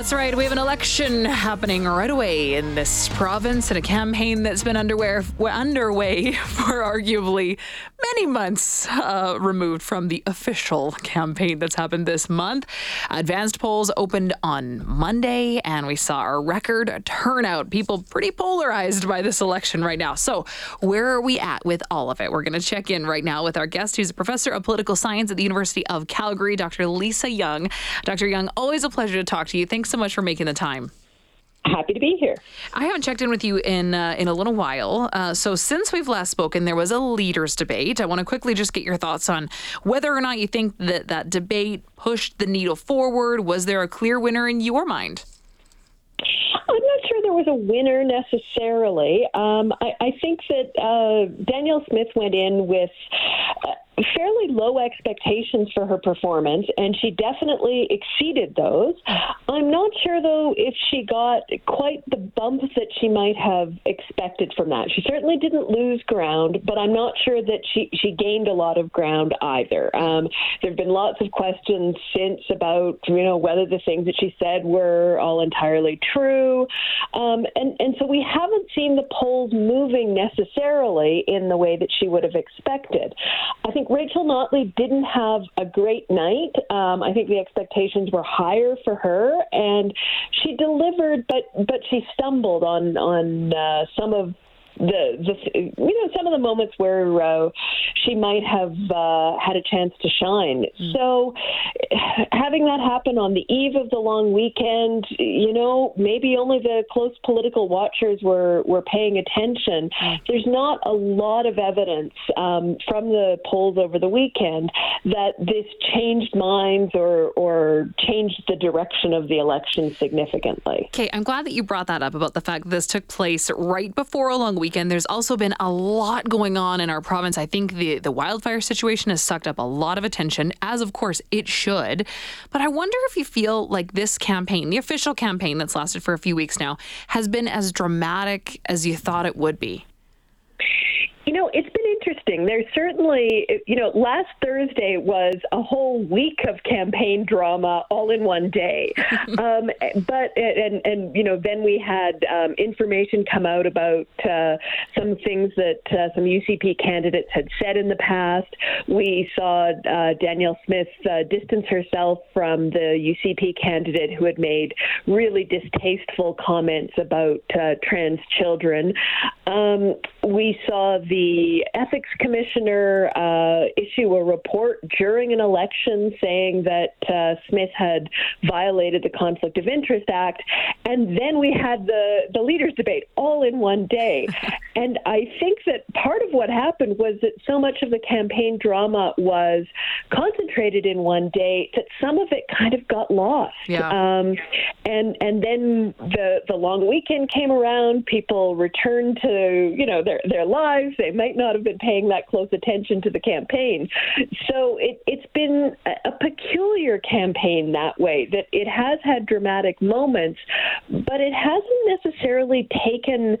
That's right. We have an election happening right away in this province and a campaign that's been underway, underway for arguably many months uh, removed from the official campaign that's happened this month. Advanced polls opened on Monday, and we saw a record turnout. People pretty polarized by this election right now. So, where are we at with all of it? We're going to check in right now with our guest, who's a professor of political science at the University of Calgary, Dr. Lisa Young. Dr. Young, always a pleasure to talk to you. Thanks so much for making the time. Happy to be here. I haven't checked in with you in uh, in a little while. Uh, so since we've last spoken, there was a leaders debate. I want to quickly just get your thoughts on whether or not you think that that debate pushed the needle forward. Was there a clear winner in your mind? I'm not sure there was a winner necessarily. Um, I, I, think that uh, Danielle Smith went in with. Fairly low expectations for her performance, and she definitely exceeded those. I'm not sure, though, if she got quite the bump that she might have expected from that. She certainly didn't lose ground, but I'm not sure that she, she gained a lot of ground either. Um, there have been lots of questions since about, you know, whether the things that she said were all entirely true. Um, and, and so we haven't seen the polls moving necessarily in the way that she would have expected. I think Rachel Notley didn't have a great night. Um, I think the expectations were higher for her, and she delivered, but but she stumbled on on uh, some of the, the you know some of the moments where uh, she might have uh, had a chance to shine. Mm. So having that happen on the eve of the long weekend, you know, maybe only the close political watchers were were paying attention. Mm. There's not a lot of evidence um, from the polls over the weekend that this changed minds or or changed the direction of the election significantly. Okay, I'm glad that you brought that up about the fact that this took place right before a long weekend. There's also been a lot going on in our province. I think the, the wildfire situation has sucked up a lot of attention, as of course it should. But I wonder if you feel like this campaign, the official campaign that's lasted for a few weeks now, has been as dramatic as you thought it would be. You know, it's been interesting. There's certainly, you know, last Thursday was a whole week of campaign drama all in one day. um, but and and you know, then we had um, information come out about uh, some things that uh, some UCP candidates had said in the past. We saw uh, Danielle Smith uh, distance herself from the UCP candidate who had made really distasteful comments about uh, trans children. Um, we saw the ethics commissioner uh, issue a report during an election saying that uh, Smith had violated the Conflict of Interest Act, and then we had the the leaders debate all in one day. and I think that part of what happened was that so much of the campaign drama was concentrated in one day that some of it kind of got lost. Yeah. Um, and and then the the long weekend came around. People returned to you know their their lives. They might not have been paying that close attention to the campaign. So it, it's been a peculiar campaign that way. That it has had dramatic moments, but it hasn't necessarily taken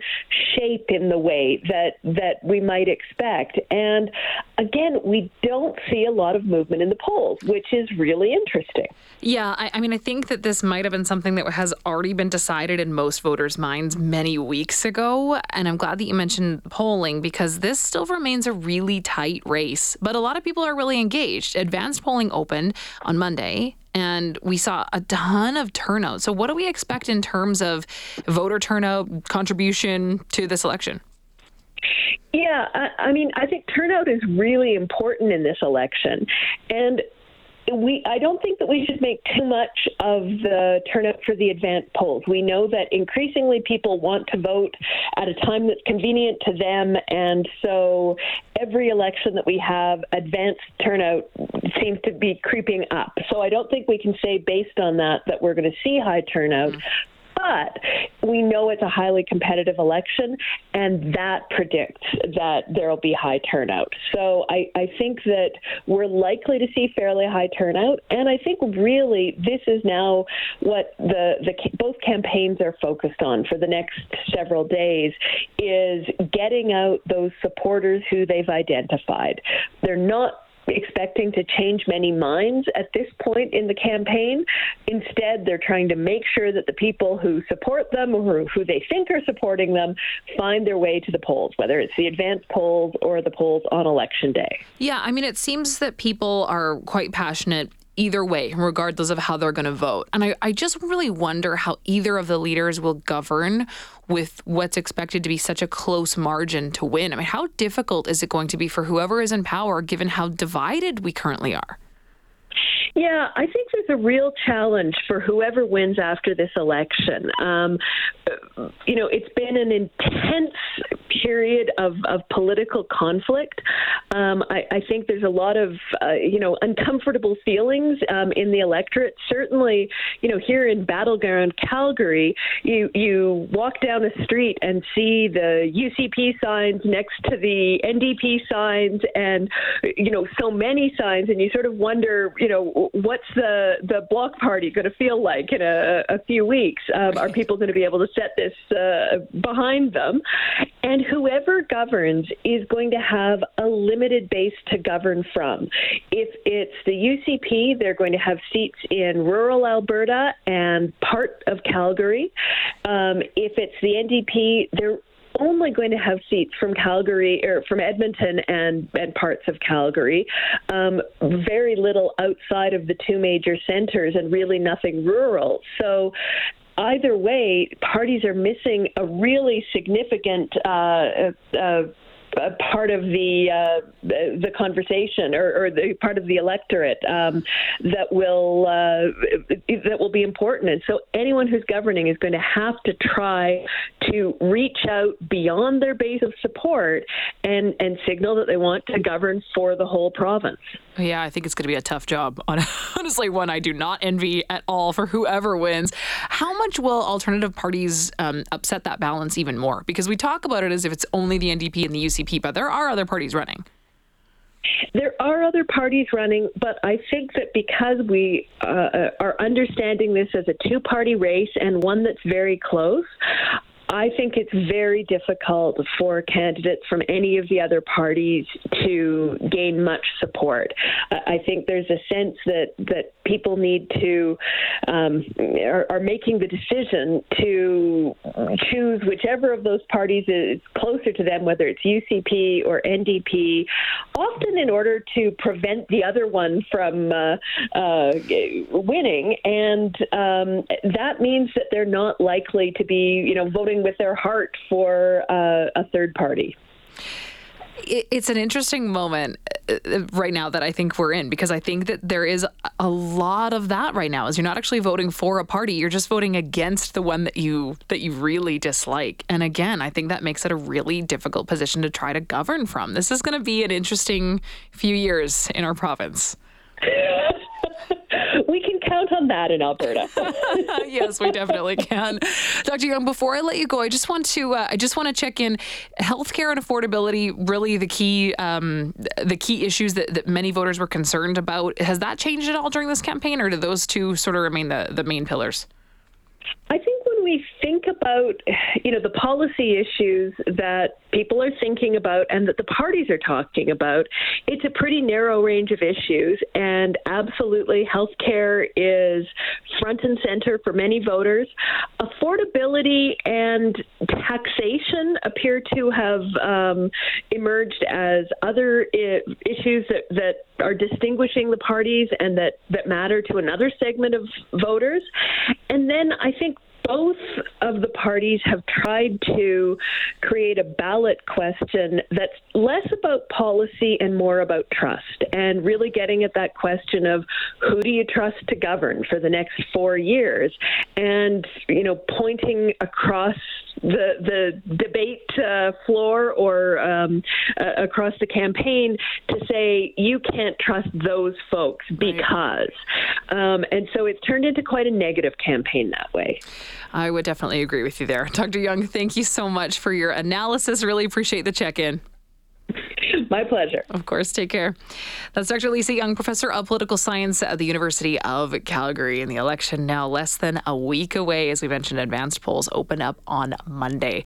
shape in the way that that we might expect. And again, we don't see a lot of movement in the polls, which is really interesting. Yeah, I, I mean, I think that this might have been something that has already been decided in most voters' minds many weeks ago. And I'm glad that you mentioned polling because this still remains a really tight race. But a lot of people are really engaged. Advanced polling opened on Monday and we saw a ton of turnout. So, what do we expect in terms of voter turnout contribution to this election? Yeah, I, I mean, I think turnout is really important in this election. And we I don't think that we should make too much of the turnout for the advanced polls. We know that increasingly people want to vote at a time that's convenient to them, and so every election that we have, advanced turnout seems to be creeping up. So I don't think we can say based on that that we're going to see high turnout. But we know it's a highly competitive election, and that predicts that there will be high turnout. So I, I think that we're likely to see fairly high turnout, and I think really this is now what the, the both campaigns are focused on for the next several days is getting out those supporters who they've identified. They're not expecting to change many minds at this point in the campaign. Instead, they're trying to make sure that the people who support them or who they think are supporting them find their way to the polls, whether it's the advanced polls or the polls on election day. Yeah, I mean, it seems that people are quite passionate either way, regardless of how they're going to vote. And I, I just really wonder how either of the leaders will govern with what's expected to be such a close margin to win. I mean, how difficult is it going to be for whoever is in power, given how divided we currently are? Yeah, I think there's a real challenge for whoever wins after this election. Um, you know, it's been an intense period of, of political conflict. Um, I, I, think there's a lot of, uh, you know, uncomfortable feelings um, in the electorate. Certainly, you know, here in battleground Calgary, you you walk down the street and see the UCP signs next to the NDP signs, and you know, so many signs, and you sort of wonder, you know, what's the the block party going to feel like in a, a few weeks? Um, are people going to be able to set this uh, behind them? And whoever governs is going to have a limited base to govern from. If it's the UCP, they're going to have seats in rural Alberta and part of Calgary. Um, if it's the NDP, they're only going to have seats from Calgary or from Edmonton and, and parts of Calgary. Um, very little outside of the two major centers and really nothing rural. So either way, parties are missing a really significant uh, uh, a part of the uh, the conversation or, or, the part of the electorate um, that will uh, that will be important. And so anyone who's governing is going to have to try to reach out beyond their base of support and and signal that they want to govern for the whole province. Yeah, I think it's going to be a tough job. Honestly, one I do not envy at all for whoever wins. How much will alternative parties um, upset that balance even more? Because we talk about it as if it's only the NDP and the But there are other parties running. There are other parties running, but I think that because we uh, are understanding this as a two party race and one that's very close, I think it's very difficult for candidates from any of the other parties to gain much support. I think there's a sense that, that people need to um, are, are, making the decision to choose whichever of those parties is closer to them, whether it's UCP or NDP, often in order to prevent the other one from uh, uh, winning, and um, that means that they're not likely to be, you know, voting with their heart for uh, a third party it's an interesting moment uh, right now that I think we're in because I think that there is a lot of that right now. Is you're not actually voting for a party, you're just voting against the one that you that you really dislike. And again, I think that makes it a really difficult position to try to govern from. This is going to be an interesting few years in our province. can count on that in Alberta. yes, we definitely can. Dr. Young, before I let you go, I just want to uh, I just want to check in. Healthcare and affordability really the key um, the key issues that, that many voters were concerned about. Has that changed at all during this campaign, or do those two sort of remain the, the main pillars? I think think about, you know, the policy issues that people are thinking about and that the parties are talking about, it's a pretty narrow range of issues. And absolutely, healthcare is front and center for many voters. Affordability and taxation appear to have um, emerged as other I- issues that, that are distinguishing the parties and that, that matter to another segment of voters. And then I think both of the parties have tried to create a ballot question that's less about policy and more about trust, and really getting at that question of who do you trust to govern for the next four years, and you know pointing across the the debate uh, floor or um, uh, across the campaign to say you can't trust those folks because, right. um, and so it's turned into quite a negative campaign that way. I would definitely agree with you there, Dr. Young. Thank you so much for your analysis. Really appreciate the check in. My pleasure. Of course. Take care. That's Dr. Lisa Young, professor of political science at the University of Calgary. And the election now less than a week away. As we mentioned, advanced polls open up on Monday.